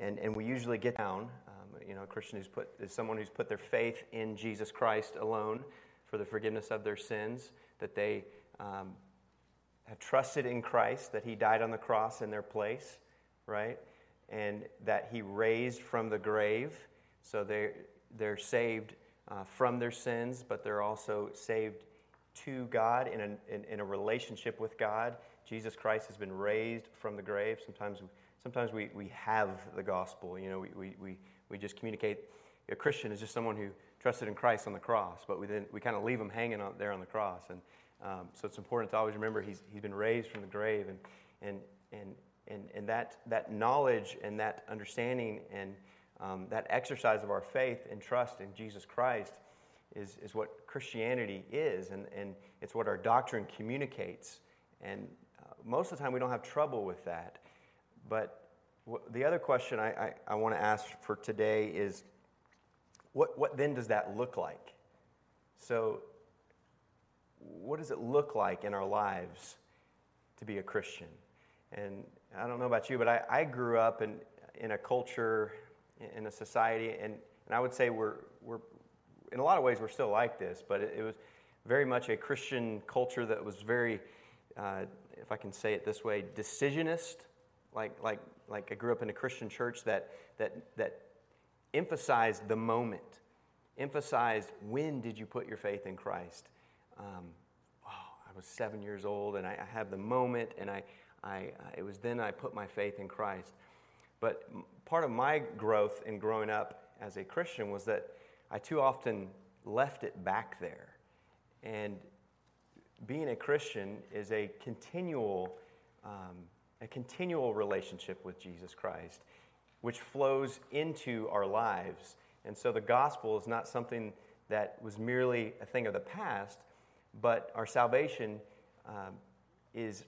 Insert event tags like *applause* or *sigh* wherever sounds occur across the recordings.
and, and we usually get down. Um, you know, a Christian who's put, is someone who's put their faith in Jesus Christ alone for the forgiveness of their sins, that they um, have trusted in Christ, that He died on the cross in their place, right? And that He raised from the grave. So they're, they're saved uh, from their sins, but they're also saved to God in a, in, in, a relationship with God. Jesus Christ has been raised from the grave. Sometimes, sometimes we, we have the gospel. You know, we, we, we, we just communicate. A Christian is just someone who trusted in Christ on the cross, but we then we kind of leave them hanging out there on the cross. And um, so it's important to always remember he's, he's been raised from the grave. And, and, and, and, and that, that knowledge and that understanding and um, that exercise of our faith and trust in Jesus Christ is, is what Christianity is, and, and it's what our doctrine communicates. And uh, most of the time, we don't have trouble with that. But the other question I, I, I want to ask for today is what, what then does that look like? So, what does it look like in our lives to be a Christian? And I don't know about you, but I, I grew up in, in a culture, in a society, and, and I would say we're, we're, in a lot of ways, we're still like this, but it, it was very much a Christian culture that was very, uh, if I can say it this way, decisionist. Like, like, like I grew up in a Christian church that, that, that emphasized the moment, emphasized when did you put your faith in Christ. Um, wow, I was seven years old and I, I have the moment, and I, I, uh, it was then I put my faith in Christ. But part of my growth in growing up as a Christian was that I too often left it back there. And being a Christian is a continual, um, a continual relationship with Jesus Christ, which flows into our lives. And so the gospel is not something that was merely a thing of the past, but our salvation um, is,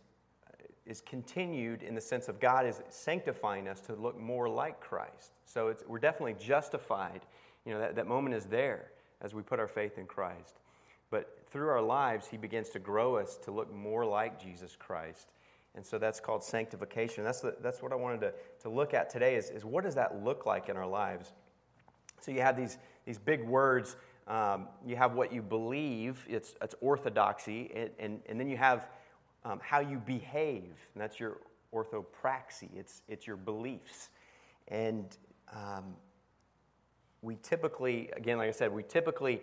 is continued in the sense of God is sanctifying us to look more like Christ. So we're definitely justified you know, that, that moment is there as we put our faith in Christ. But through our lives, He begins to grow us to look more like Jesus Christ. And so that's called sanctification. That's, the, that's what I wanted to, to look at today is, is what does that look like in our lives? So you have these, these big words. Um, you have what you believe, it's, it's orthodoxy, and, and, and then you have um, how you behave, and that's your orthopraxy, it's, it's your beliefs. And um, we typically, again, like I said, we typically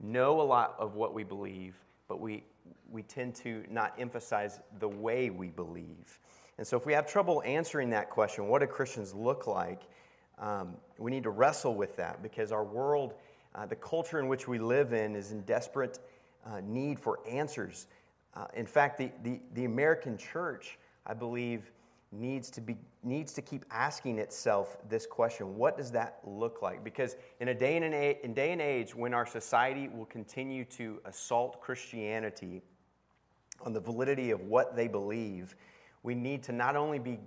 know a lot of what we believe, but we, we tend to not emphasize the way we believe. And so, if we have trouble answering that question, what do Christians look like? Um, we need to wrestle with that because our world, uh, the culture in which we live in, is in desperate uh, need for answers. Uh, in fact, the, the, the American church, I believe, needs to be needs to keep asking itself this question what does that look like? Because in a day and an age, in day and age when our society will continue to assault christianity on the validity of what they believe we need to not only be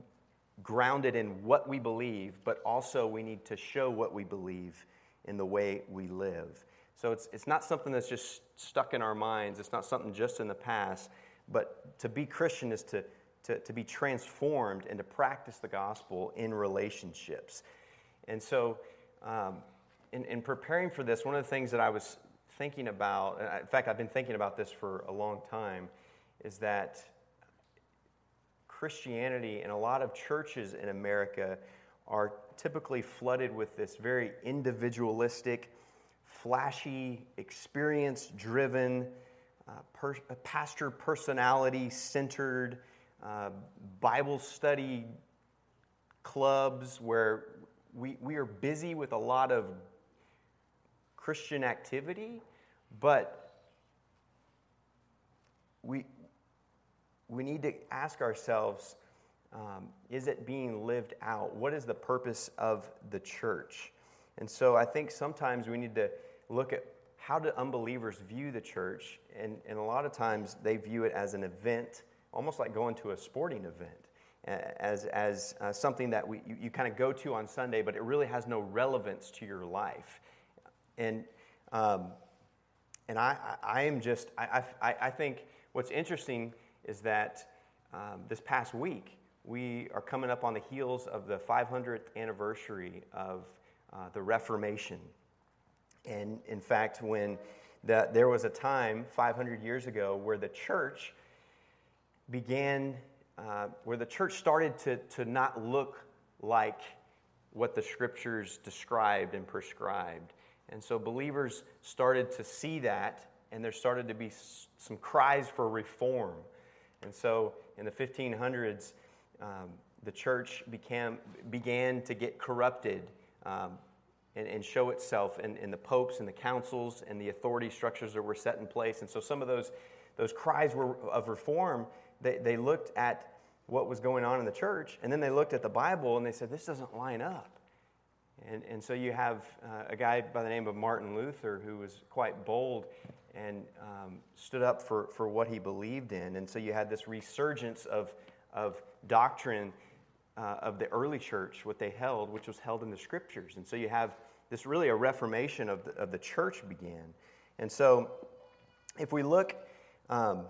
grounded in what we believe but also we need to show what we believe in the way we live. So it's, it's not something that's just stuck in our minds. It's not something just in the past. But to be christian is to to, to be transformed and to practice the gospel in relationships. And so, um, in, in preparing for this, one of the things that I was thinking about, in fact, I've been thinking about this for a long time, is that Christianity and a lot of churches in America are typically flooded with this very individualistic, flashy, experience driven, uh, per- pastor personality centered uh, Bible study clubs where we, we are busy with a lot of Christian activity, but we, we need to ask ourselves um, is it being lived out? What is the purpose of the church? And so I think sometimes we need to look at how do unbelievers view the church, and, and a lot of times they view it as an event almost like going to a sporting event as, as uh, something that we, you, you kind of go to on Sunday, but it really has no relevance to your life. And, um, and I, I, am just, I, I, I think what's interesting is that um, this past week, we are coming up on the heels of the 500th anniversary of uh, the Reformation. And in fact, when the, there was a time 500 years ago where the church began, uh, where the church started to, to not look like what the scriptures described and prescribed. And so believers started to see that, and there started to be some cries for reform. And so in the 1500s, um, the church became, began to get corrupted um, and, and, show itself in, in, the popes and the councils and the authority structures that were set in place. And so some of those, those cries were, of reform, they, they looked at what was going on in the church, and then they looked at the Bible and they said, this doesn't line up. And, and so you have uh, a guy by the name of Martin Luther who was quite bold and um, stood up for, for what he believed in. And so you had this resurgence of, of doctrine uh, of the early church, what they held, which was held in the scriptures. And so you have this really a reformation of the, of the church began. And so if we look, um,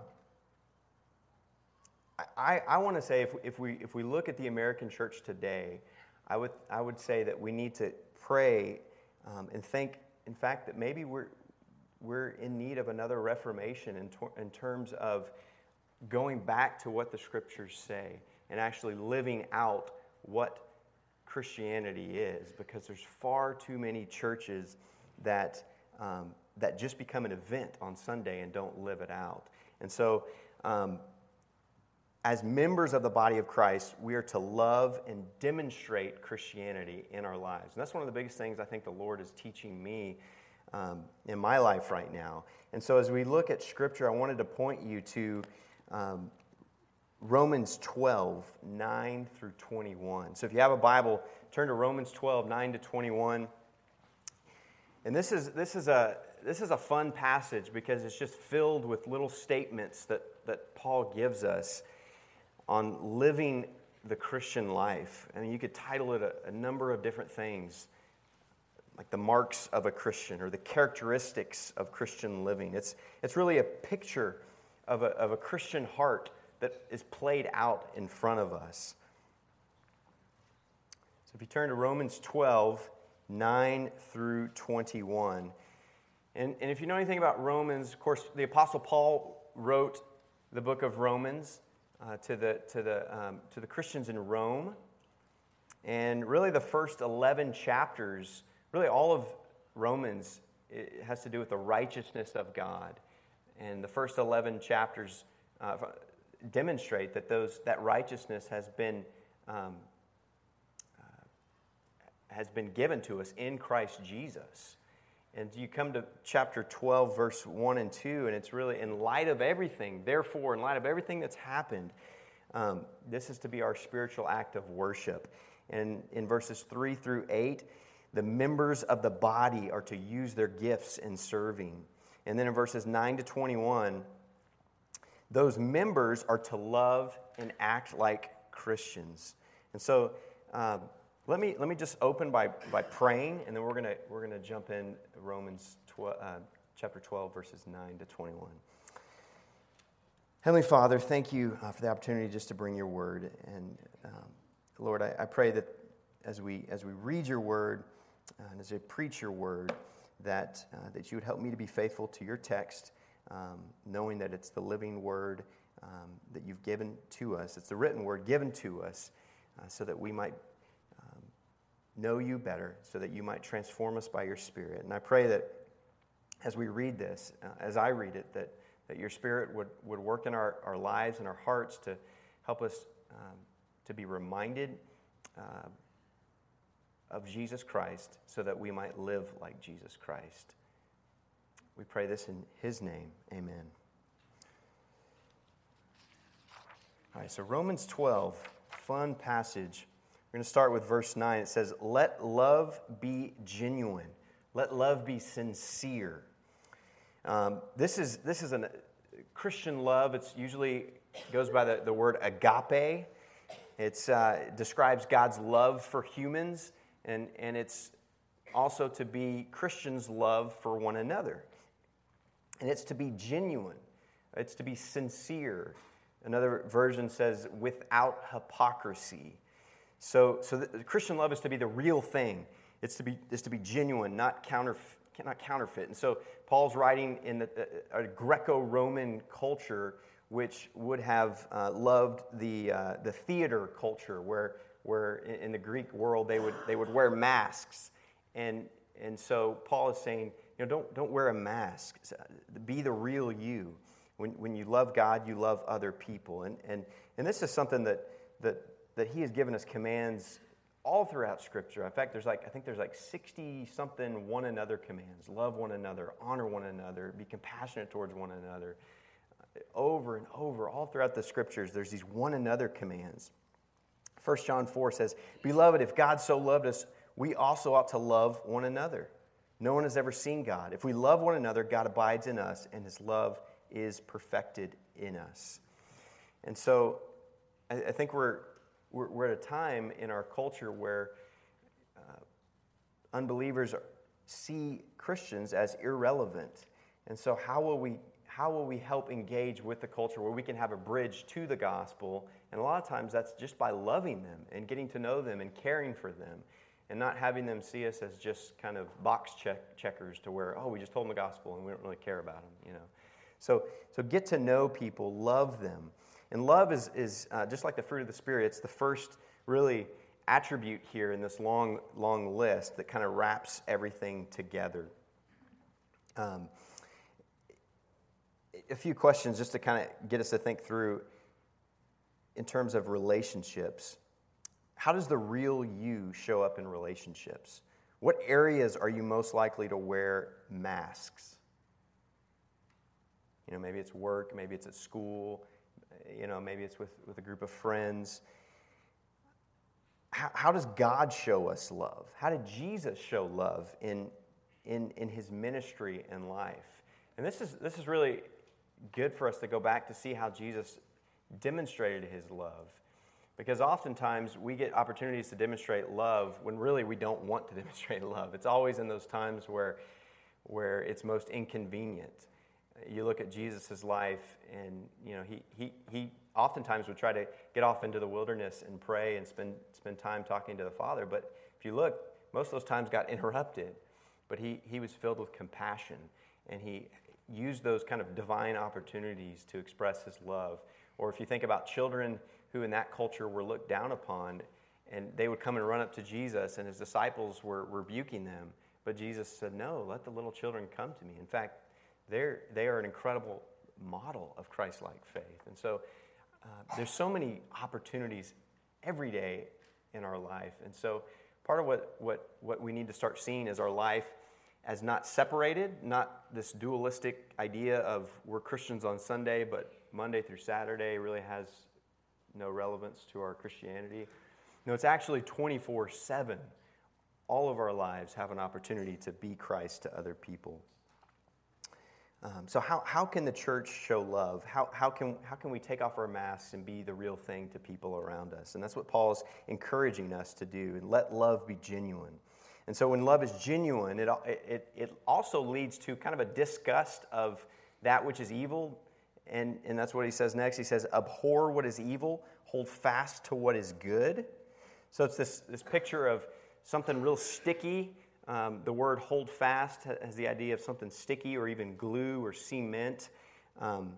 I, I want to say if, if, we, if we look at the American church today, I would, I would say that we need to pray um, and think, in fact, that maybe we're, we're in need of another reformation in, in terms of going back to what the scriptures say and actually living out what Christianity is because there's far too many churches that, um, that just become an event on Sunday and don't live it out. And so, um, as members of the body of Christ, we are to love and demonstrate Christianity in our lives. And that's one of the biggest things I think the Lord is teaching me um, in my life right now. And so, as we look at Scripture, I wanted to point you to um, Romans 12, 9 through 21. So if you have a Bible, turn to Romans 12, 9 to 21. And this is, this is, a, this is a fun passage because it's just filled with little statements that, that Paul gives us on living the Christian life. Mean, you could title it a, a number of different things, like the marks of a Christian or the characteristics of Christian living. It's, it's really a picture of a, of a Christian heart that is played out in front of us. So if you turn to Romans 12, 9 through 21. And, and if you know anything about Romans, of course, the Apostle Paul wrote the book of Romans uh, to, the, to, the, um, to the Christians in Rome. And really, the first 11 chapters, really all of Romans, it has to do with the righteousness of God. And the first 11 chapters uh, demonstrate that those, that righteousness has been, um, uh, has been given to us in Christ Jesus. And you come to chapter 12, verse 1 and 2, and it's really in light of everything, therefore, in light of everything that's happened, um, this is to be our spiritual act of worship. And in verses 3 through 8, the members of the body are to use their gifts in serving. And then in verses 9 to 21, those members are to love and act like Christians. And so uh, let, me, let me just open by, by praying, and then we're going we're gonna jump in Romans 12, uh, chapter 12, verses 9 to 21. Heavenly Father, thank you uh, for the opportunity just to bring your word. And um, Lord, I, I, pray that as we, as we read your word uh, and as I preach your word, that, uh, that you would help me to be faithful to your text um, knowing that it's the living word um, that you've given to us. It's the written word given to us uh, so that we might know you better, so that you might transform us by your Spirit. And I pray that as we read this, uh, as I read it, that, that your Spirit would, would work in our, our lives and our hearts to help us um, to be reminded. Uh, of Jesus Christ so that we might live like Jesus Christ. We pray this in his name. Amen. All right, so Romans 12, fun passage. We're going to start with verse 9. It says, Let love be genuine, let love be sincere. Um, this is, this is a Christian love. It's usually goes by the, the word agape. It uh, describes God's love for humans, and, and it's also to be Christians' love for one another. And it's to be genuine, it's to be sincere. Another version says, without hypocrisy. So, so the Christian love is to be the real thing. It's to be, it's to be genuine, not, counter, not counterfeit. And so Paul's writing in the, a Greco Roman culture which would have uh, loved the, uh, the theater culture, where, where in the Greek world they would, they would wear masks. And, and so Paul is saying, you know, don't, don't wear a mask. Be the real you. When, when you love God, you love other people. And, and, and this is something that, that, that he has given us commands all throughout Scripture. In fact, there's like, I think there's like 60 something one another commands. Love one another, honor one another, be compassionate towards one another. Over and over, all throughout the Scriptures, there's these one another commands. 1 John 4 says, Beloved, if God so loved us, we also ought to love one another. No one has ever seen God. If we love one another, God abides in us, and his love is perfected in us. And so I, I think we're, we're, we're, at a time in our culture where uh, unbelievers see Christians as irrelevant. And so, how will we how will we help engage with the culture where we can have a bridge to the gospel? And a lot of times that's just by loving them and getting to know them and caring for them and not having them see us as just kind of box check, checkers to where, oh, we just told them the gospel and we don't really care about them, you know. So, so get to know people, love them. And love is, is uh, just like the fruit of the Spirit, it's the first really attribute here in this long, long list that kind of wraps everything together. Um, a few questions just to kind of get us to think through in terms of relationships. How does the real you show up in relationships? What areas are you most likely to wear masks? You know, maybe it's work, maybe it's at school, you know, maybe it's with, with a group of friends. How, how does God show us love? How did Jesus show love in, in, in his ministry and life? And this is, this is really good for us to go back to see how Jesus demonstrated his love. Because oftentimes we get opportunities to demonstrate love when really we don't want to *laughs* demonstrate love. It's always in those times where, where it's most inconvenient. You look at Jesus' life, and you know, he, he, he oftentimes would try to get off into the wilderness and pray and spend, spend time talking to the Father. But if you look, most of those times got *laughs* interrupted. But he, he was filled with compassion, and he used those kind of divine opportunities to express his love. Or if you think about children who in that culture were looked down upon, and they would come and run up to Jesus, and his disciples were rebuking them. But Jesus said, No, let the little children come to me. In fact, they're, they are an incredible model of Christ like faith. And so uh, there's so many opportunities every day in our life. And so part of what, what, what we need to start seeing is our life as not separated, not this dualistic idea of we're Christians on Sunday, but Monday through Saturday really has no relevance to our Christianity. No, it's actually 24 7. All of our lives have an opportunity to be Christ to other people. Um, so, how, how can the church show love? How, how, can, how can we take off our masks and be the real thing to people around us? And that's what Paul's encouraging us to do, and let love be genuine. And so when love is genuine, it, it, it also leads to kind of a disgust of that which is evil. And, and that's what he says next. He says, Abhor what is evil, hold fast to what is good. So it's this, this picture of something real sticky. Um, the word hold fast has the idea of something sticky or even glue or cement. Um,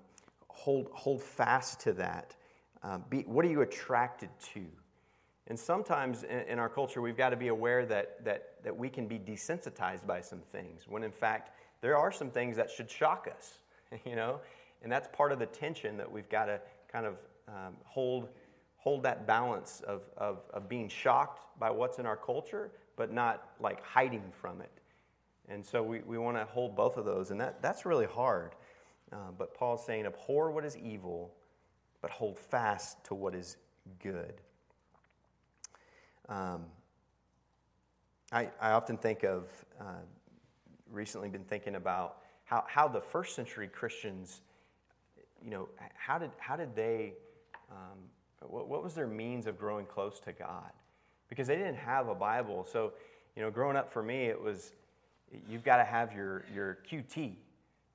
hold, hold fast to that. Uh, be, what are you attracted to? And sometimes in, in our culture, we've got to be aware that, that, that we can be desensitized by some things, when in fact, there are some things that should shock us, *laughs* you know? And that's part of the tension that we've got to kind of um, hold, hold that balance of, of, of being shocked by what's in our culture, but not like hiding from it. And so we, we want to hold both of those, and that, that's really hard. Uh, but Paul's saying, abhor what is evil, but hold fast to what is good. Um, I, I often think of, uh, recently been thinking about how, how the first century Christians, you know, how did, how did they, um, what, what was their means of growing close to God? Because they didn't have a Bible. So, you know, growing up for me, it was, you've got to have your, your QT.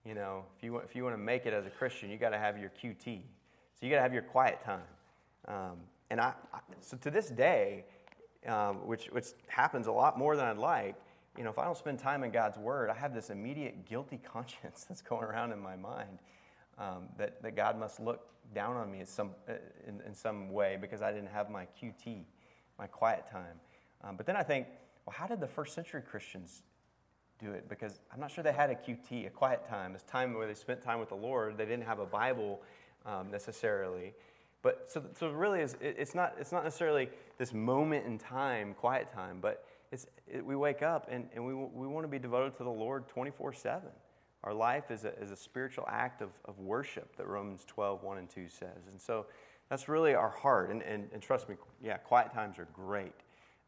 You know, if you, want, if you want to make it as a Christian, you got to have your QT. So you got to have your quiet time. Um, and I, I, so to this day, um, which, which happens a lot more than I'd like, you know, if I don't spend time in God's Word, I have this immediate guilty *laughs* conscience that's going around in my mind um, that, that God must look down on me in some, uh, in, in, some way because I didn't have my QT, my quiet time. Um, but then I think, well, how did the first century Christians do it? Because I'm not sure they had a QT, a quiet time, this time where they spent time with the Lord. They didn't have a Bible um, necessarily. But so, so really, is, it's, not, it's not necessarily this moment in time, quiet time, but it's, it, we wake up and, and we, we want to be devoted to the Lord 24 7. Our life is a, is a spiritual act of, of worship that Romans 12, 1 and 2 says. And so that's really our heart. And, and, and trust me, yeah, quiet times are great.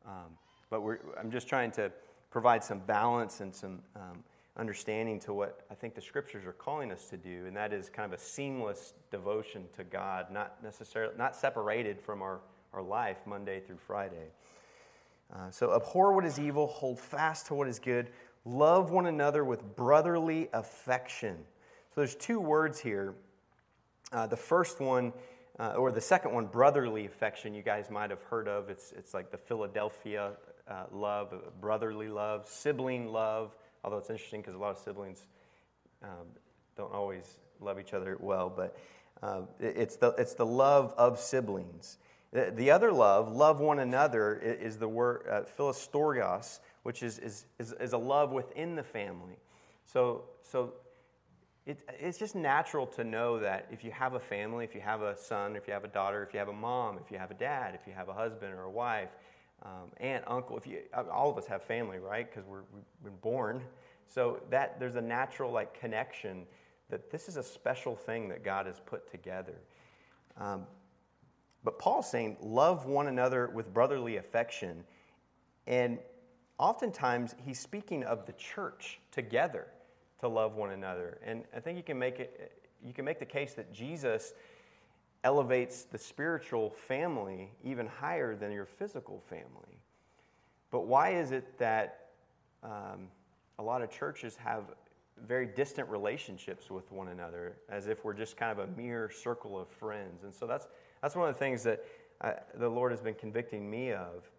Um, but I'm just trying to provide some balance and some um, understanding to what I think the scriptures are calling us to do, and that is kind of a seamless devotion to God, not necessarily not separated from our, our life Monday through Friday. Uh, so abhor what is evil, hold fast to what is good, love one another with brotherly affection. So there's two words here. Uh, the first one, uh, or the second one, brotherly affection, you guys might have heard of. It's, it's like the Philadelphia uh, love, brotherly love, sibling love. Although it's interesting because a lot of siblings um, don't always love each other well, but uh, it's, the, it's the love of siblings. The, the other love, love one another, is the word uh, philostorgos, which is, is, is, is, a love within the family. So, so it, it's just natural to know that if you have a family, if you have a son, if you have a daughter, if you have a mom, if you have a dad, if you have a husband or a wife, um, aunt, uncle. If you, uh, all of us have family, right? Because we've been born. So that there's a natural like connection that this is a special thing that God has put together. Um, but Paul's saying, love one another with brotherly affection. And oftentimes he's speaking of the church together to love one another. And I think you can make it you can make the case that Jesus elevates the spiritual family even higher than your physical family. But why is it that um, a lot of churches have very distant relationships with one another, as if we're just kind of a mere circle of friends? And so that's, that's one of the things that uh, the Lord has been convicting me of.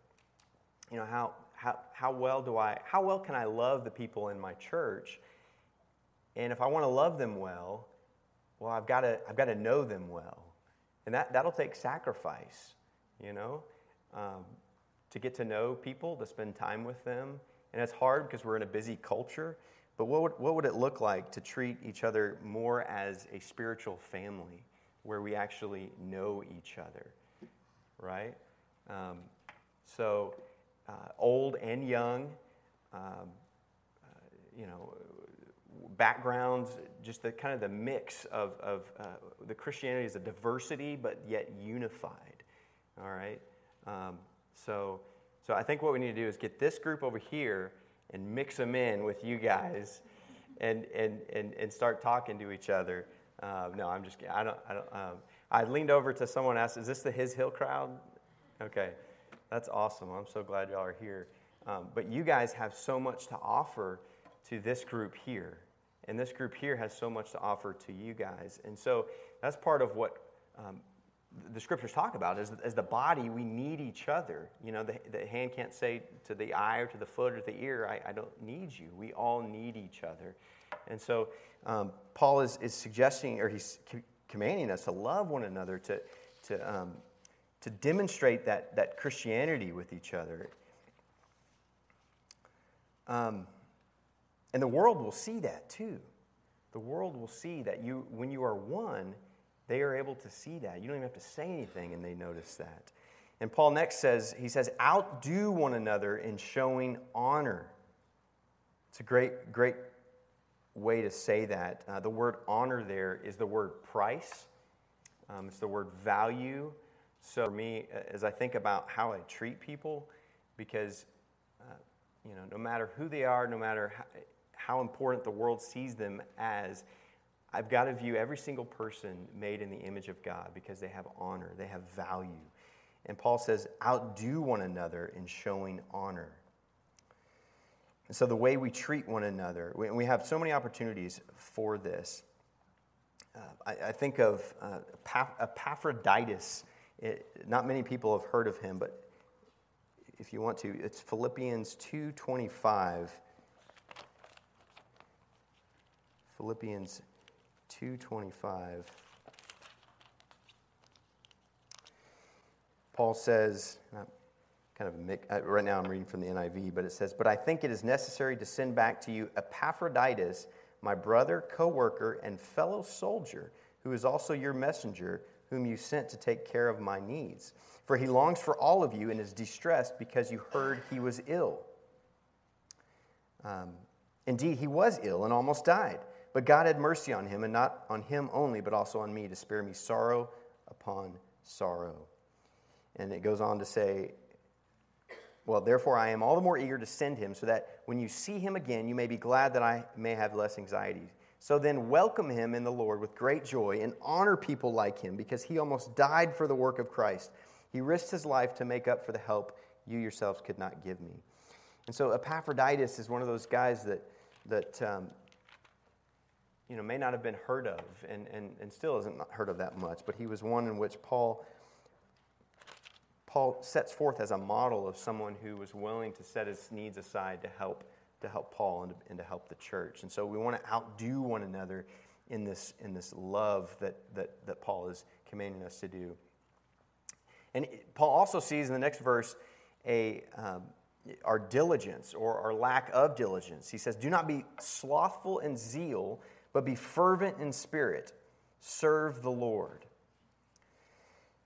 You know, how, how, how well do I, how well can I love the people in my church? And if I want to love them well, well, I've got to, I've got to know them well. And that, that'll take sacrifice, you know, um, to get to know people, to spend time with them. And it's hard because we're in a busy culture. But what would, what would it look like to treat each other more as a spiritual family where we actually know each other, right? Um, so, uh, old and young, um, uh, you know, backgrounds, just the kind of the mix of, of uh, the Christianity is a diversity, but yet unified. All right? Um, so, so I think what we need to do is get this group over here and mix them in with you guys and, and, and, and start talking to each other. Uh, no, I'm just kidding. I don't, I, don't um, I leaned over to someone asked, Is this the His Hill crowd? Okay, that's awesome. I'm so glad y'all are here. Um, but you guys have so much to offer to this group here. And this group here has so much to offer to you guys. And so that's part of what um, the scriptures talk about is as the body, we need each other. You know, the, the hand can't say to the eye or to the foot or the ear, I, I don't need you. We all need each other. And so um, Paul is, is suggesting, or he's commanding us to love one another, to, to, um, to demonstrate that, that Christianity with each other. Um, and the world will see that too. The world will see that you, when you are one, they are able to see that. You don't even have to say anything, and they notice that. And Paul next says, he says, outdo one another in showing honor. It's a great, great way to say that. Uh, the word honor there is the word price, um, it's the word value. So for me, as I think about how I treat people, because uh, you know, no matter who they are, no matter how, how important the world sees them as, I've got to view every single person made in the image of God because they have honor, they have value. And Paul says, outdo one another in showing honor. And so, the way we treat one another, we, have so many opportunities for this. uh, I, I, think of uh, Epaphroditus. It, not many people have heard of him, but if you want to, it's Philippians 2.25. Philippians 2.25. Paul says, kind of right now I'm reading from the NIV, but it says, But I think it is necessary to send back to you Epaphroditus, my brother, co worker, and fellow soldier, who is also your messenger, whom you sent to take care of my needs. For he longs for all of you and is distressed because you heard he was ill. Um, indeed, he was ill and almost died. But God had mercy on him, and not on him only, but also on me, to spare me sorrow upon sorrow. And it goes on to say, Well, therefore I am all the more eager to send him, so that when you see him again, you may be glad that I may have less anxiety. So then, welcome him in the Lord with great joy and honor people like him, because he almost died for the work of Christ. He risked his life to make up for the help you yourselves could not give me. And so, Epaphroditus is one of those guys that, that um, you know, may not have been heard of and, and, and still isn't heard of that much, but he was one in which Paul Paul sets forth as a model of someone who was willing to set his needs aside to help, to help Paul and to, and to help the church. And so we want to outdo one another in this, in this love that, that, that Paul is commanding us to do. And Paul also sees in the next verse a, um, our diligence or our lack of diligence. He says, Do not be slothful in zeal, but be fervent in spirit. Serve the Lord.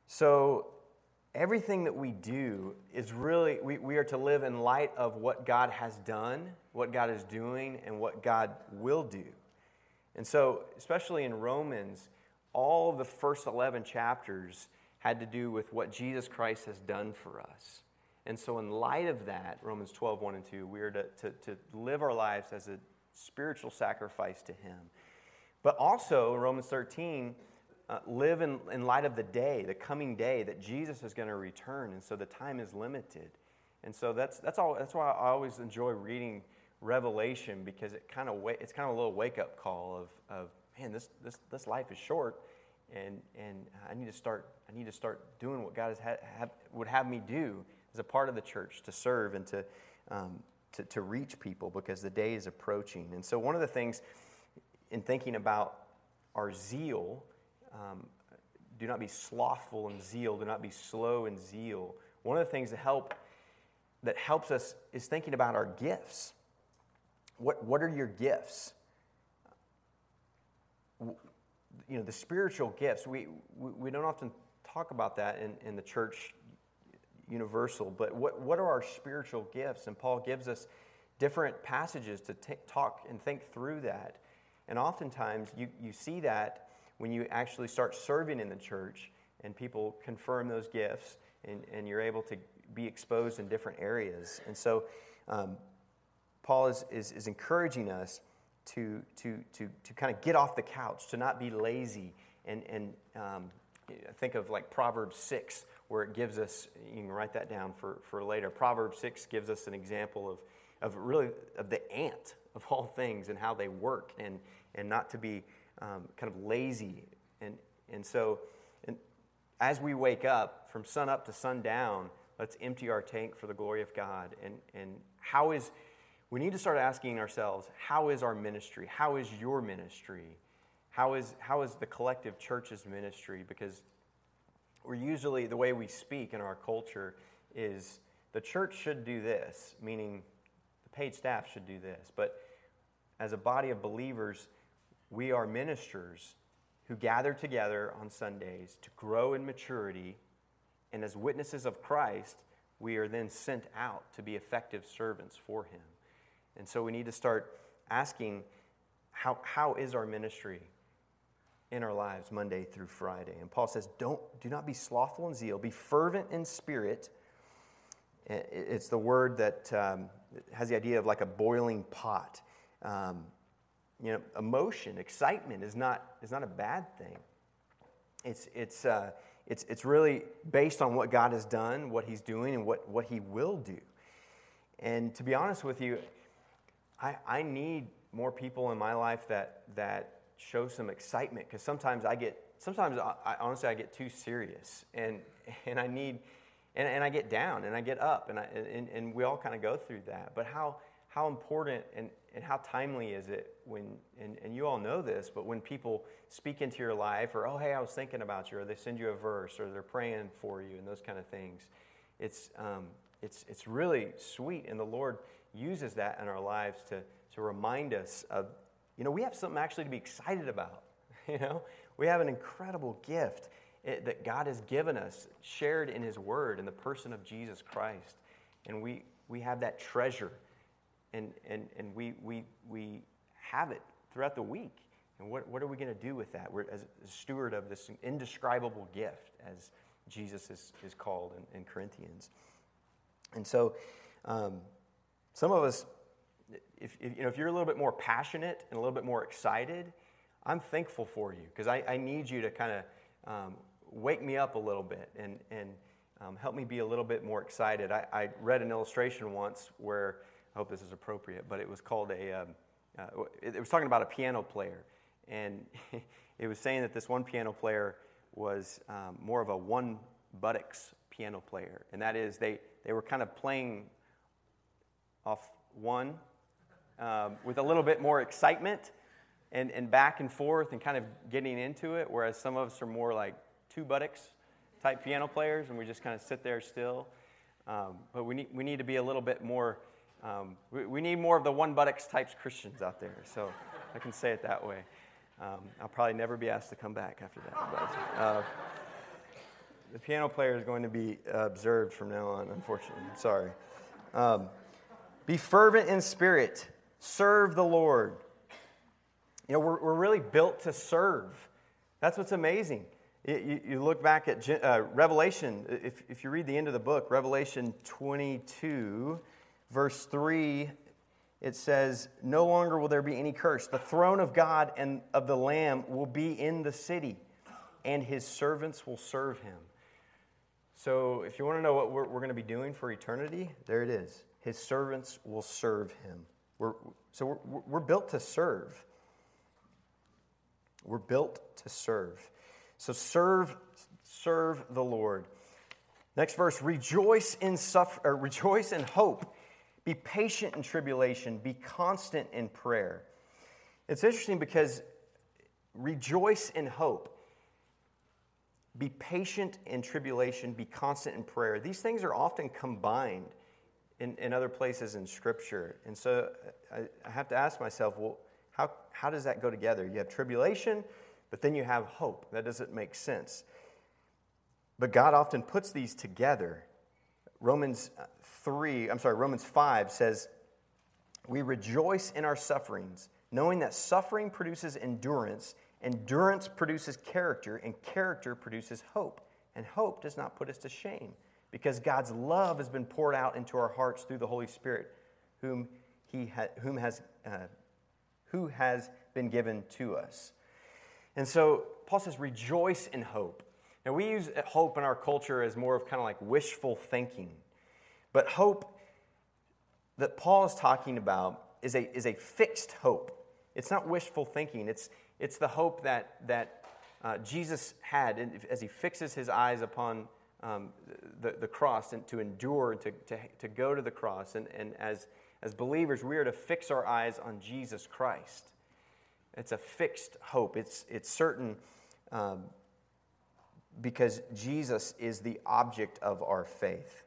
So everything that we do is really, we, we are to live in light of what God has done, what God is doing, and what God will do. And so, especially in Romans, all of the first 11 chapters had to do with what Jesus Christ has done for us. And so, in light of that, Romans 12, 1 and 2, we are to, to, to live our lives as a spiritual sacrifice to Him. But also, Romans 13, uh, live in, in light of the day, the coming day that Jesus is going to return. And so the time is limited. And so that's, that's, all, that's why I always enjoy reading Revelation because it kind of it's kind of a little wake up call of, of man, this, this, this life is short. And, and I need to start I need to start doing what God has ha- have, would have me do as a part of the church to serve and to, um, to, to reach people because the day is approaching. And so, one of the things in thinking about our zeal um, do not be slothful in zeal. Do not be slow in zeal. One of the things that help that helps us is thinking about our gifts. What, what are your gifts? You know, the spiritual gifts. We, we, we don't often talk about that in, in the church universal, but what, what are our spiritual gifts? And Paul gives us different passages to t- talk and think through that. And oftentimes you, you see that when you actually start serving in the church and people confirm those gifts and, and you're able to be exposed in different areas. And so um, Paul is, is, is encouraging us to, to, to, to kind of get off the couch, to not be lazy. And, and um, think of like Proverbs 6, where it gives us, you can write that down for, for later. Proverbs 6 gives us an example of, of really of the ant of all things and how they work and, and not to be um, kind of lazy. And, and so, and as we wake up from sun up to sundown, let's empty our tank for the glory of God. And, and how is, we need to start asking ourselves, how is our ministry? How is your ministry? How is, how is the collective church's ministry? Because we're usually, the way we speak in our culture is the church should do this, meaning the paid staff should do this. But as a body of believers, we are ministers who gather together on Sundays to grow in maturity, and as witnesses of Christ, we are then sent out to be effective servants for Him. And so we need to start asking how, how is our ministry in our lives Monday through Friday? And Paul says, Don't, do not be slothful in zeal, be fervent in spirit. It's the word that um, has the idea of like a boiling pot. Um, you know, emotion, excitement is not, is not a bad thing. It's, it's, uh, it's, it's really based on what God has done, what He's doing, and what, what He will do. And to be honest with you, I, I need more people in my life that, that show some excitement because sometimes I get, sometimes I, I, honestly I get too serious and, and I need, and, and I get down and I get up and, I, and, and we all kind of go through that. But how, how important and, and how timely is it when, and, and you all know this, but when people speak into your life or, oh, hey, I was thinking about you, or they send you a verse, or they're praying for you, and those kind of things, it's, um, it's, it's really sweet. And the Lord uses that in our lives to, to remind us of, you know, we have something actually to be excited about. *laughs* You know, we have an incredible gift eh, that God has given us, shared in His Word in the person of Jesus Christ. And we, we have that treasure and, and, and we, we, we have it throughout the week. And what, what are we going to do with that? We're as a steward of this indescribable gift, as Jesus is, is called in, in Corinthians. And so, um, some of us, if, if, you know, if you're a little bit more passionate and a little bit more excited, I'm thankful for you because I, I, need you to kind of um, wake me up a little bit and, and um, help me be a little bit more excited. I, I read an illustration once where I hope this is appropriate, but it was called a, um, uh, it, it was talking about a piano player. And *laughs* it was saying that this one piano player was um, more of a one buttocks piano player. And that is, they, they were kind of playing off one um, with a little bit more excitement and, and back and forth and kind of getting into it, whereas some of us are more like two buttocks type piano players and we just kind of sit there still. Um, but we need, we need to be a little bit more um, we, we, need more of the one buttocks types Christians out there, so I can say it that way. Um, I'll probably never be asked to come back after that. But, uh, the piano player is going to be observed from now on, unfortunately. Sorry. Um, be fervent in spirit, serve the Lord. You know, we're, we're really built to serve. That's what's amazing. You, you look back at uh, Revelation, if, if you read the end of the book, Revelation 22 verse 3, it says, No longer will there be any curse. The throne of God and of the Lamb will be in the city, and his servants will serve him. So, if you want to know what we're, we're going to be doing for eternity, there it is. His servants will serve him. We're, so, we're, we're built to serve. We're built to serve. So, serve, serve the Lord. Next verse, rejoice in suffer, or rejoice in hope be patient in tribulation, be constant in prayer. It's interesting because rejoice in hope, be patient in tribulation, be constant in prayer. These things are often combined in, in other places in Scripture. And so uh, I, I have to ask myself, well, how, how does that go together? You have tribulation, but then you have hope. That doesn't make sense. But God often puts these together. Romans uh, 3, I'm sorry, Romans 5 says, We rejoice in our sufferings, knowing that suffering produces endurance, endurance produces character, and character produces hope. And hope does not put us to shame, because God's love has been poured out into our hearts through the Holy Spirit, whom, he ha- whom has, uh, who has been given to us. And so Paul says, Rejoice in hope. Now, we use hope in our culture as more of kind of like wishful thinking. But hope that Paul is talking about is a, is a fixed hope. It's not wishful thinking, it's, it's the hope that, that uh, Jesus had as he fixes his eyes upon um, the, the cross and to endure and to, to, to go to the cross. And, and as, as believers, we are to fix our eyes on Jesus Christ. It's a fixed hope, it's, it's certain um, because Jesus is the object of our faith.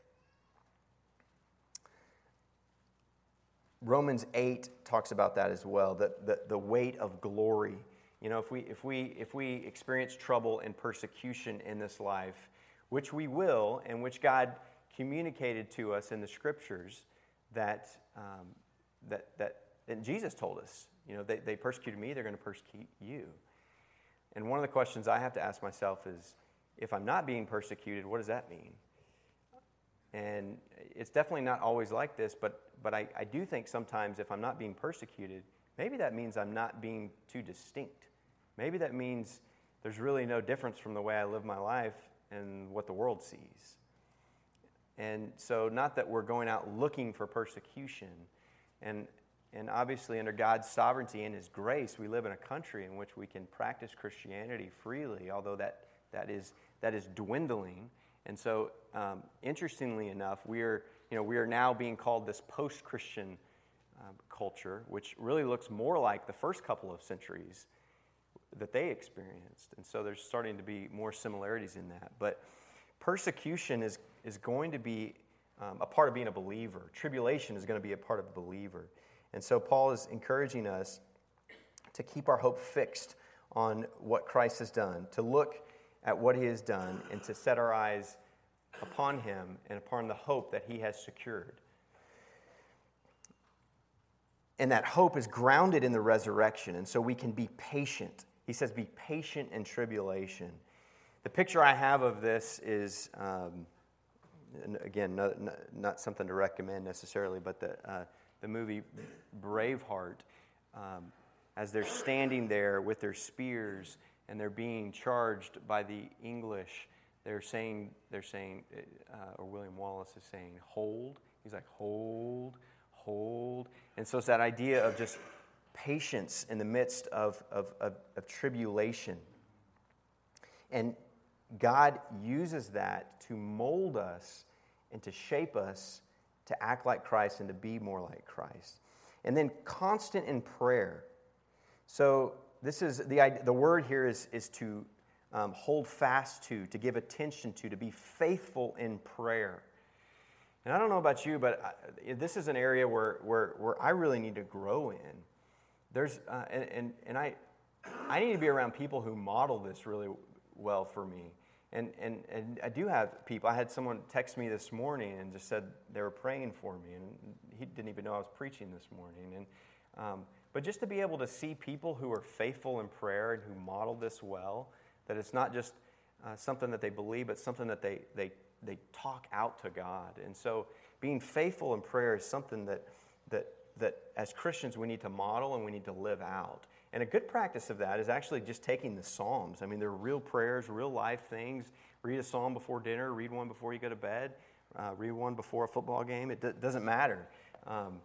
Romans 8 talks about that as well, the, the, the weight of glory. You know, if we, if, we, if we experience trouble and persecution in this life, which we will, and which God communicated to us in the scriptures, that, um, that, that and Jesus told us, you know, they, they persecuted me, they're going to persecute you. And one of the questions I have to ask myself is if I'm not being persecuted, what does that mean? And it's definitely not always like this, but, but I, I do think sometimes if I'm not being persecuted, maybe that means I'm not being too distinct. Maybe that means there's really no difference from the way I live my life and what the world sees. And so, not that we're going out looking for persecution. And, and obviously, under God's sovereignty and His grace, we live in a country in which we can practice Christianity freely, although that, that, is, that is dwindling. And so, um, interestingly enough, we are, you know, we are now being called this post Christian um, culture, which really looks more like the first couple of centuries that they experienced. And so, there's starting to be more similarities in that. But persecution is, is going to be um, a part of being a believer, tribulation is going to be a part of a believer. And so, Paul is encouraging us to keep our hope fixed on what Christ has done, to look at what he has done and to set our eyes upon him and upon the hope that he has secured. And that hope is grounded in the resurrection, and so we can be patient. He says, Be patient in tribulation. The picture I have of this is, um, again, not, not, something to recommend necessarily, but the, uh, the movie Braveheart, um, as they're standing there with their spears and they're being charged by the English, they're saying, they're saying, uh, or William Wallace is saying, hold. He's like, hold, hold. And so it's that idea of just patience in the midst of, of, of, of tribulation. And God uses that to mold us and to shape us to act like Christ and to be more like Christ. And then constant in prayer. So this is the, the word here is, is to um, hold fast to, to give attention to, to be faithful in prayer. And I don't know about you, but I, this is an area where, where, where I really need to grow in. There's, uh, and, and, and I, I need to be around people who model this really well for me. And, and, and I do have people. I had someone text me this morning and just said they were praying for me, and he didn't even know I was preaching this morning. And um, but just to be able to see people who are faithful in prayer and who model this well, that it's not just uh, something that they believe, but something that they, they, they talk out to God. And so being faithful in prayer is something that, that, that as Christians we need to model and we need to live out. And a good practice of that is actually just taking the Psalms. I mean, they're real prayers, real life things. Read a psalm before dinner, read one before you go to bed, uh, read one before a football game. It d- doesn't matter. Um,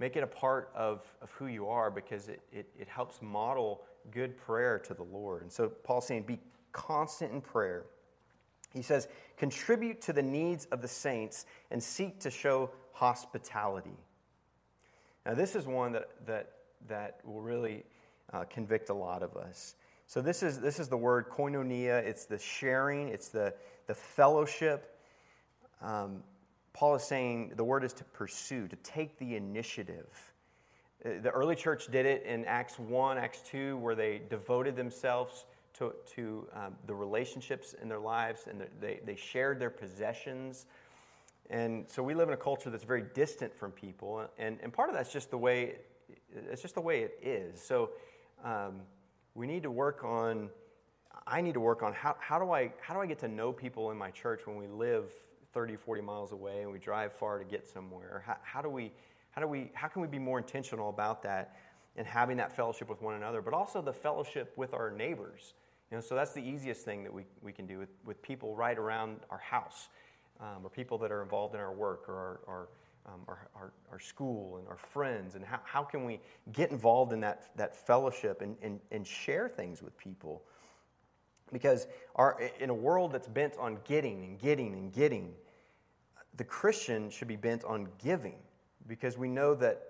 Make it a part of, of who you are because it, it, it helps model good prayer to the Lord. And so Paul's saying, be constant in prayer. He says, contribute to the needs of the saints and seek to show hospitality. Now, this is one that, that, that will really uh, convict a lot of us. So, this is, this is the word koinonia, it's the sharing, it's the, the fellowship. Um, Paul is saying the word is to pursue, to take the initiative. Uh, the early church did it in Acts 1, Acts 2, where they devoted themselves to, to um, the relationships in their lives and they, they shared their possessions. And so we live in a culture that's very distant from people. And, and part of that's just the way, it's just the way it is. So um, we need to work on, I need to work on how, how, do I, how do I get to know people in my church when we live 30, 40 miles away and we drive far to get somewhere? How, how, do we, how, do we, how can we be more intentional about that and having that fellowship with one another, but also the fellowship with our neighbors? You know, so that's the easiest thing that we, we can do with, with people right around our house um, or people that are involved in our work or our, our, um, our, our, our, school and our friends. And how, how can we get involved in that, that fellowship and, and, and share things with people? Because our, in a world that's bent on getting and getting and getting, the Christian should be bent on giving because we know that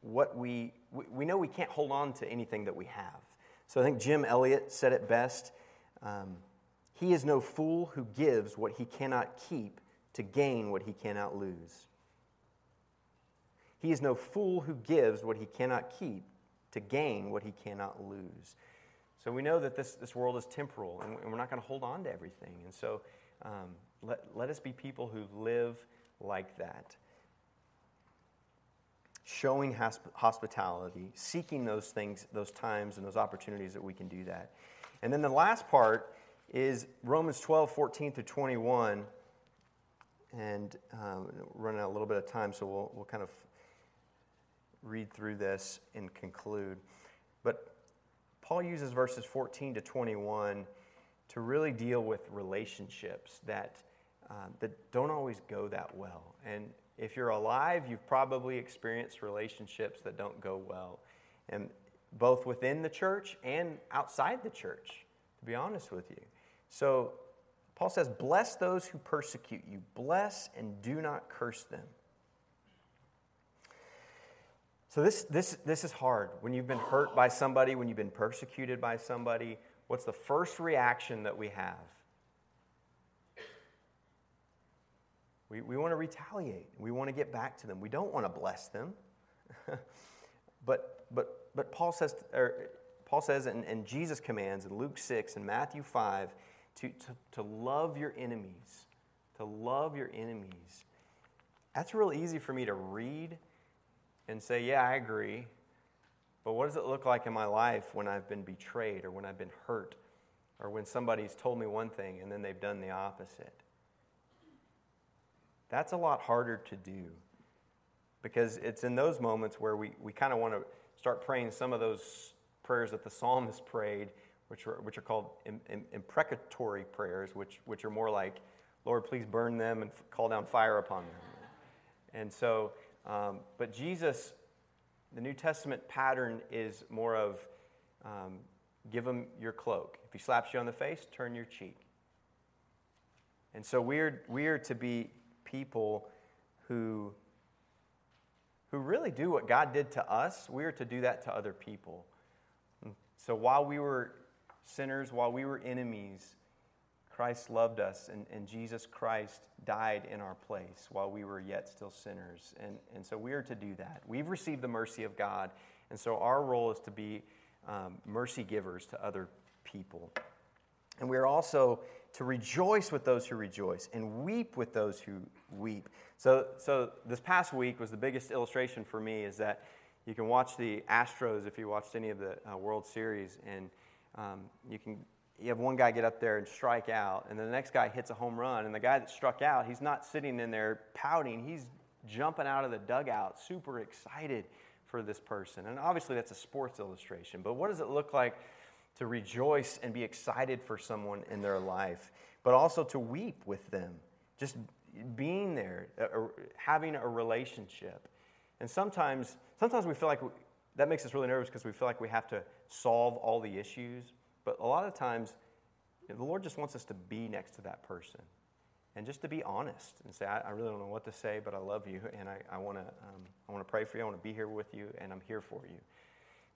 what we, we know we can't hold on to anything that we have. So I think Jim Elliot said it best. Um, he is no fool who gives what he cannot keep to gain what he cannot lose. He is no fool who gives what he cannot keep to gain what he cannot lose. So we know that this, this world is temporal and, we're not going to hold on to everything. And so um, let, let us be people who live like that. Showing hosp- hospitality, seeking those things, those times, and those opportunities that we can do that. And then the last part is Romans 12, 14 through 21. And um, running out a little bit of time, so we'll, we'll kind of read through this and conclude. But Paul uses verses 14 to 21 to really deal with relationships that, uh, that don't always go that well. And, if you're alive, you've probably experienced relationships that don't go well. And both within the church and outside the church, to be honest with you. So Paul says, Bless those who persecute you, bless and do not curse them. So this, this, this is hard. When you've been hurt by somebody, when you've been persecuted by somebody, what's the first reaction that we have? We, we want to retaliate. We want to get back to them. We don't want to bless them. *laughs* but, but, but Paul says, or Paul says, and, and Jesus commands in Luke 6 and Matthew 5 to, to, to love your enemies. To love your enemies. That's real easy for me to read and say, yeah, I agree. But what does it look like in my life when I've been betrayed or when I've been hurt or when somebody's told me one thing and then they've done the opposite? That's a lot harder to do because it's in those moments where we, we kind of want to start praying some of those prayers that the psalmist prayed, which are, which are called imprecatory prayers, which, which are more like, Lord, please burn them and call down fire upon them. And so, um, but Jesus, the New Testament pattern is more of um, give him your cloak. If he slaps you on the face, turn your cheek. And so we're, we're to be people who, who really do what God did to us, we are to do that to other people. So while we were sinners, while we were enemies, Christ loved us, and, and Jesus Christ died in our place while we were yet still sinners. And, and so we are to do that. We've received the mercy of God, and so our role is to be um, mercy givers to other people. And we are also to rejoice with those who rejoice and weep with those who weep. So, so this past week was the biggest illustration for me is that you can watch the Astros if you watched any of the uh, World Series, and um, you can you have one guy get up there and strike out, and then the next guy hits a home run, and the guy that struck out, he's not sitting in there pouting, he's jumping out of the dugout, super excited for this person. And obviously, that's a sports illustration, but what does it look like to rejoice and be excited for someone in their life, but also to weep with them, just being there, having a relationship. And sometimes, sometimes we feel like we, that makes us really nervous because we feel like we have to solve all the issues. But a lot of times, the Lord just wants us to be next to that person and just to be honest and say, I, I really don't know what to say, but I love you and I, I want to um, I wanna pray for you. I want to be here with you and I'm here for you.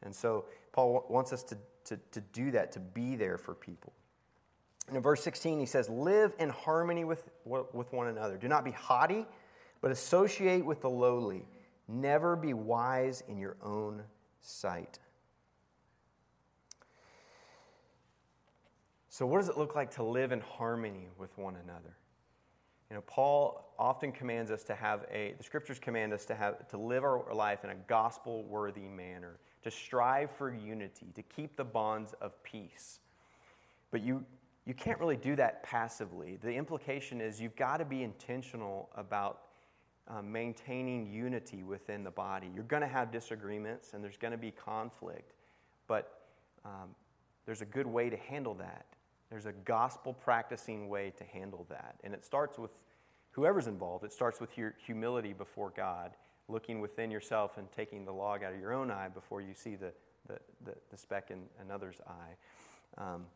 And so Paul wants us to, to, to do that, to be there for people. And in verse 16, he says, Live in harmony with, with one another. Do not be haughty, but associate with the lowly. Never be wise in your own sight. So, what does it look like to live in harmony with one another? You know, Paul often commands us to have a, the scriptures command us to have, to live our life in a gospel worthy manner to strive for unity, to keep the bonds of peace. But you, you can't really do that passively. The implication is you've got to be intentional about um, maintaining unity within the body. You're going to have disagreements and there's going to be conflict, but um, there's a good way to handle that. There's a gospel practicing way to handle that. And it starts with whoever's involved, it starts with your humility before God looking within yourself and taking the log out of your own eye before you see the, the, the, the speck in another's eye. Um,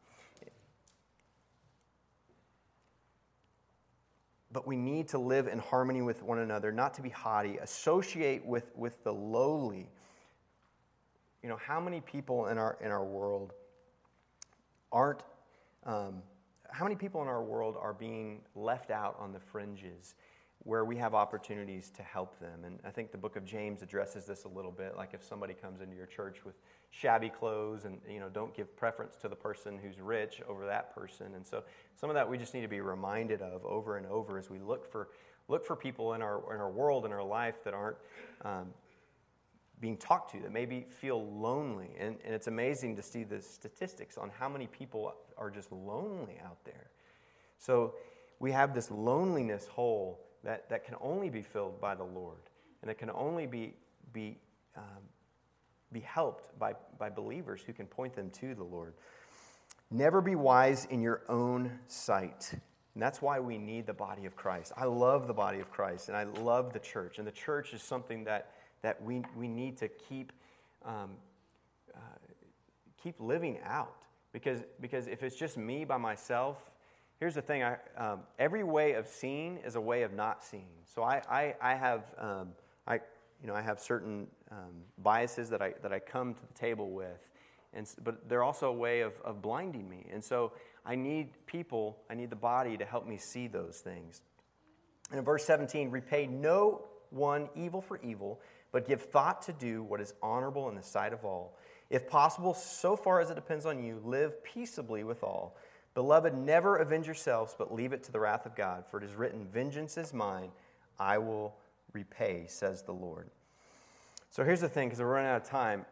but we need to live in harmony with one another, not to be haughty, associate with, with the lowly. You know, how many people in our, in our world aren't, um, how many people in our world are being left out on the fringes? where we have opportunities to help them. And I think the book of James addresses this a little bit. Like if somebody comes into your church with shabby clothes and, you know, don't give preference to the person who's rich over that person. And so some of that we just need to be reminded of over and over as we look for, look for people in our, in our world, in our life that aren't um, being talked to, that maybe feel lonely. And, and it's amazing to see the statistics on how many people are just lonely out there. So we have this loneliness hole that, that can only be filled by the Lord, and it can only be, be, um, be helped by, by believers who can point them to the Lord. Never be wise in your own sight. And that's why we need the body of Christ. I love the body of Christ, and I love the church. And the church is something that, that we, we need to keep, um, uh, keep living out. Because, because if it's just me by myself, here's the thing I, um, every way of seeing is a way of not seeing. So I, I, I have, um, I, you know, I have certain um, biases that I, that I come to the table with. And, but they're also a way of, of blinding me. And so I need people, I need the body to help me see those things. And in verse 17, repay no one evil for evil, but give thought to do what is honorable in the sight of all. If possible, so far as it depends on you, live peaceably with all. Beloved, never avenge yourselves, but leave it to the wrath of God, for it is written, Vengeance is mine, I will repay, says the Lord. So here's the thing, because we're running out of time.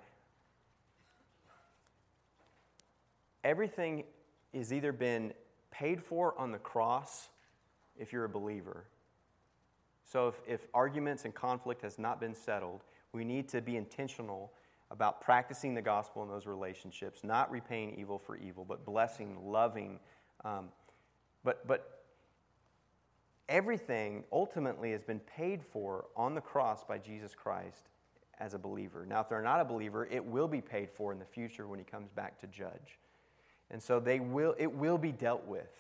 Everything has either been paid for on the cross if you're a believer. So if, if arguments and conflict has not been settled, we need to be intentional about practicing the gospel in those relationships, not repaying evil for evil, but blessing, loving. Um, but, but everything ultimately has been paid for on the cross by Jesus Christ as a believer. Now, if they're not a believer, it will be paid for in the future when he comes back to judge. And so they will, it will be dealt with.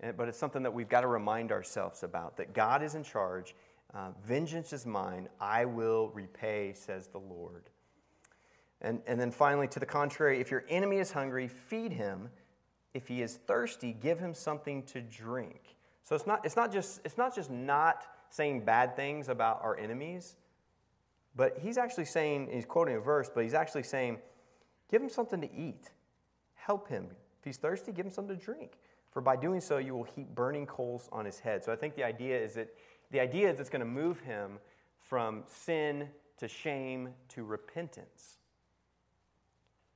But it's something that we've got to remind ourselves about that God is in charge. Uh, Vengeance is mine, I will repay, says the Lord. And, and then finally, to the contrary, if your enemy is hungry, feed him. If he is thirsty, give him something to drink. So it's not, it's not, just, it's not just not saying bad things about our enemies, but he's actually saying, he's quoting a verse, but he's actually saying, give him something to eat. Help him. If he's thirsty, give him something to drink. For by doing so, you will heap burning coals on his head. So I think the idea is that the idea is it's going to move him from sin to shame to repentance.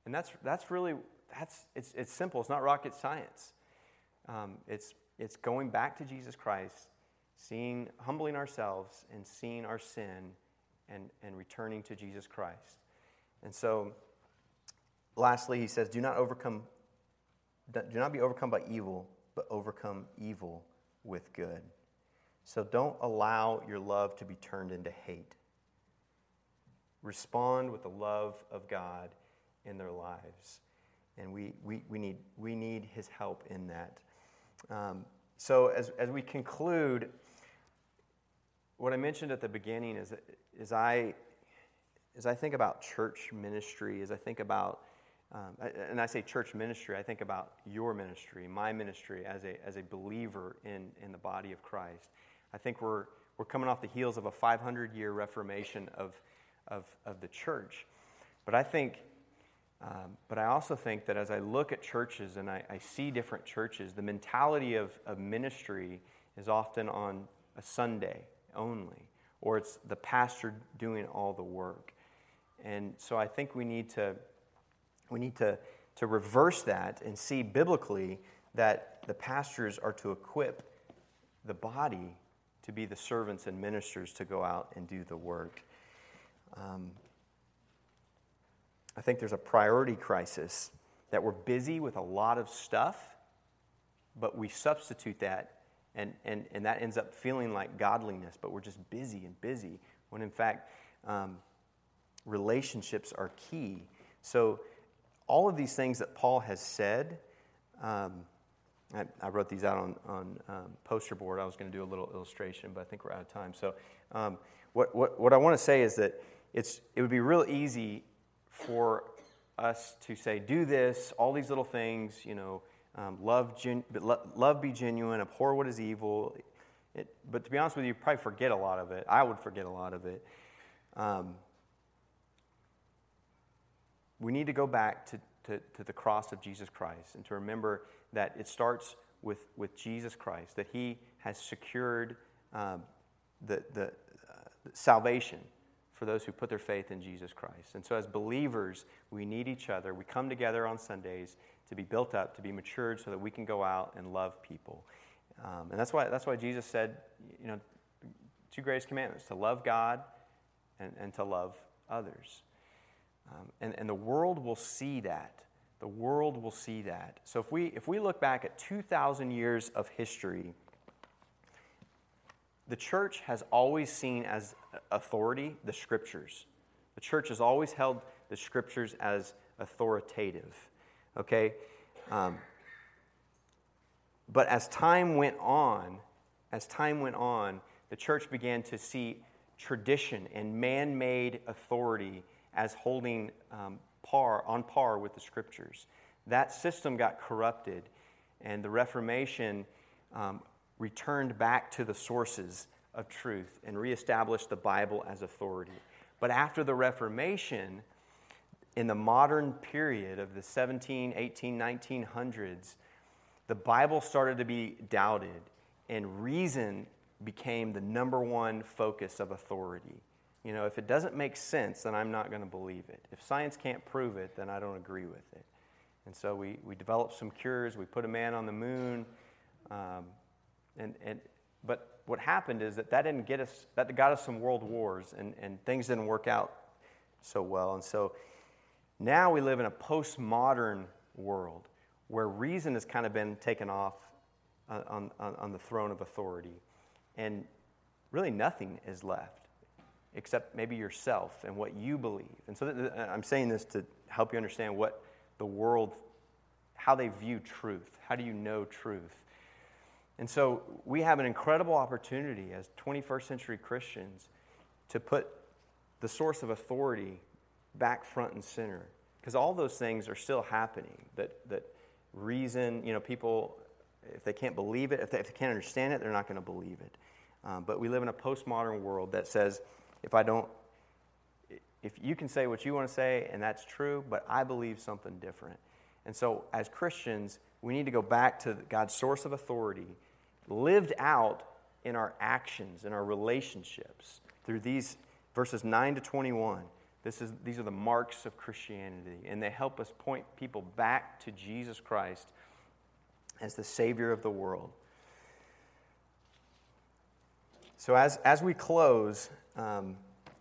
And that's, that's really, that's, it's, it's simple. It's not rocket science. Um, it's, it's going back to Jesus Christ, seeing, humbling ourselves and seeing our sin and, and returning to Jesus Christ. And so, lastly, he says, do not overcome, do not be overcome by evil, but overcome evil with good. So don't allow your love to be turned into hate. Respond with the love of God in their lives. And we, we, we, need, we need his help in that. Um, so, as, as we conclude, what I mentioned at the beginning is, is I, as I think about church ministry, as I think about, um, and I say church ministry, I think about your ministry, my ministry as a, as a believer in, in the body of Christ. I think we're, we're coming off the heels of a 500 year reformation of, of, of the church. But I think um, but I also think that as I look at churches and I, I, see different churches, the mentality of, of ministry is often on a Sunday only, or it's the pastor doing all the work. And so I think we need to, we need to, to reverse that and see biblically that the pastors are to equip the body to be the servants and ministers to go out and do the work. Um, I think there's a priority crisis that we're busy with a lot of stuff, but we substitute that, and, and, and that ends up feeling like godliness, but we're just busy and busy, when in fact, um, relationships are key. So, all of these things that Paul has said, um, I, I, wrote these out on, on um, poster board. I was going to do a little illustration, but I think we're out of time. So, um, what, what, what I want to say is that it's, it would be real easy for us to say, do this, all these little things, you know, um, love, gen- love be genuine, abhor what is evil. It, but to be honest with you, you probably forget a lot of it. I would forget a lot of it. We need to go back to, to, to, the cross of Jesus Christ and to remember that it starts with, with Jesus Christ, that He has secured um, the, the uh, salvation for those who put their faith in Jesus Christ. And so, as believers, we need each other. We come together on Sundays to be built up, to be matured, so that we can go out and love people. Um, and that's why, that's why Jesus said, you know, two greatest commandments to love God and, and to love others. Um, and, and the world will see that. the world will see that. So if we, if we look back at 2,000 years of history, the church has always seen as authority the scriptures. The church has always held the scriptures as authoritative. Okay? Um, but as time went on, as time went on, the church began to see tradition and man made authority as holding um, par, on par with the scriptures. That system got corrupted, and the Reformation um, returned back to the sources of truth and reestablished the Bible as authority. But after the Reformation, in the modern period of the 17, 18, 1900s, the Bible started to be doubted, and reason became the number one focus of authority. You know, if it doesn't make sense, then I'm not going to believe it. If science can't prove it, then I don't agree with it. And so we, we developed some cures. We put a man on the moon. Um, and, and, but what happened is that that didn't get us, that got us some world wars, and, and things didn't work out so well. And so now we live in a postmodern world where reason has kind of been taken off on, on, on the throne of authority. And really nothing is left except maybe yourself and what you believe. And so th- I'm saying this to help you understand what the world, how they view truth. How do you know truth? And so we have an incredible opportunity as 21st century Christians to put the source of authority back front and center. Because all those things are still happening. That, that reason, you know, people, if they can't believe it, if they, if they can't understand it, they're not going to believe it. Um, but we live in a postmodern world that says, if I don't, if you can say what you want to say and that's true, but I believe something different. And so, as Christians, we need to go back to God's source of authority, lived out in our actions, in our relationships, through these verses 9 to 21. This is, these are the marks of Christianity, and they help us point people back to Jesus Christ as the Savior of the world. So, as, as we close, um,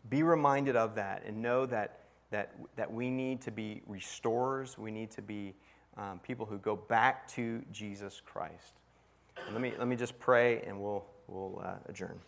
be reminded of that and know that, that, that we need to be restorers. We need to be um, people who go back to Jesus Christ. And let me, let me just pray and we'll, we'll uh, adjourn.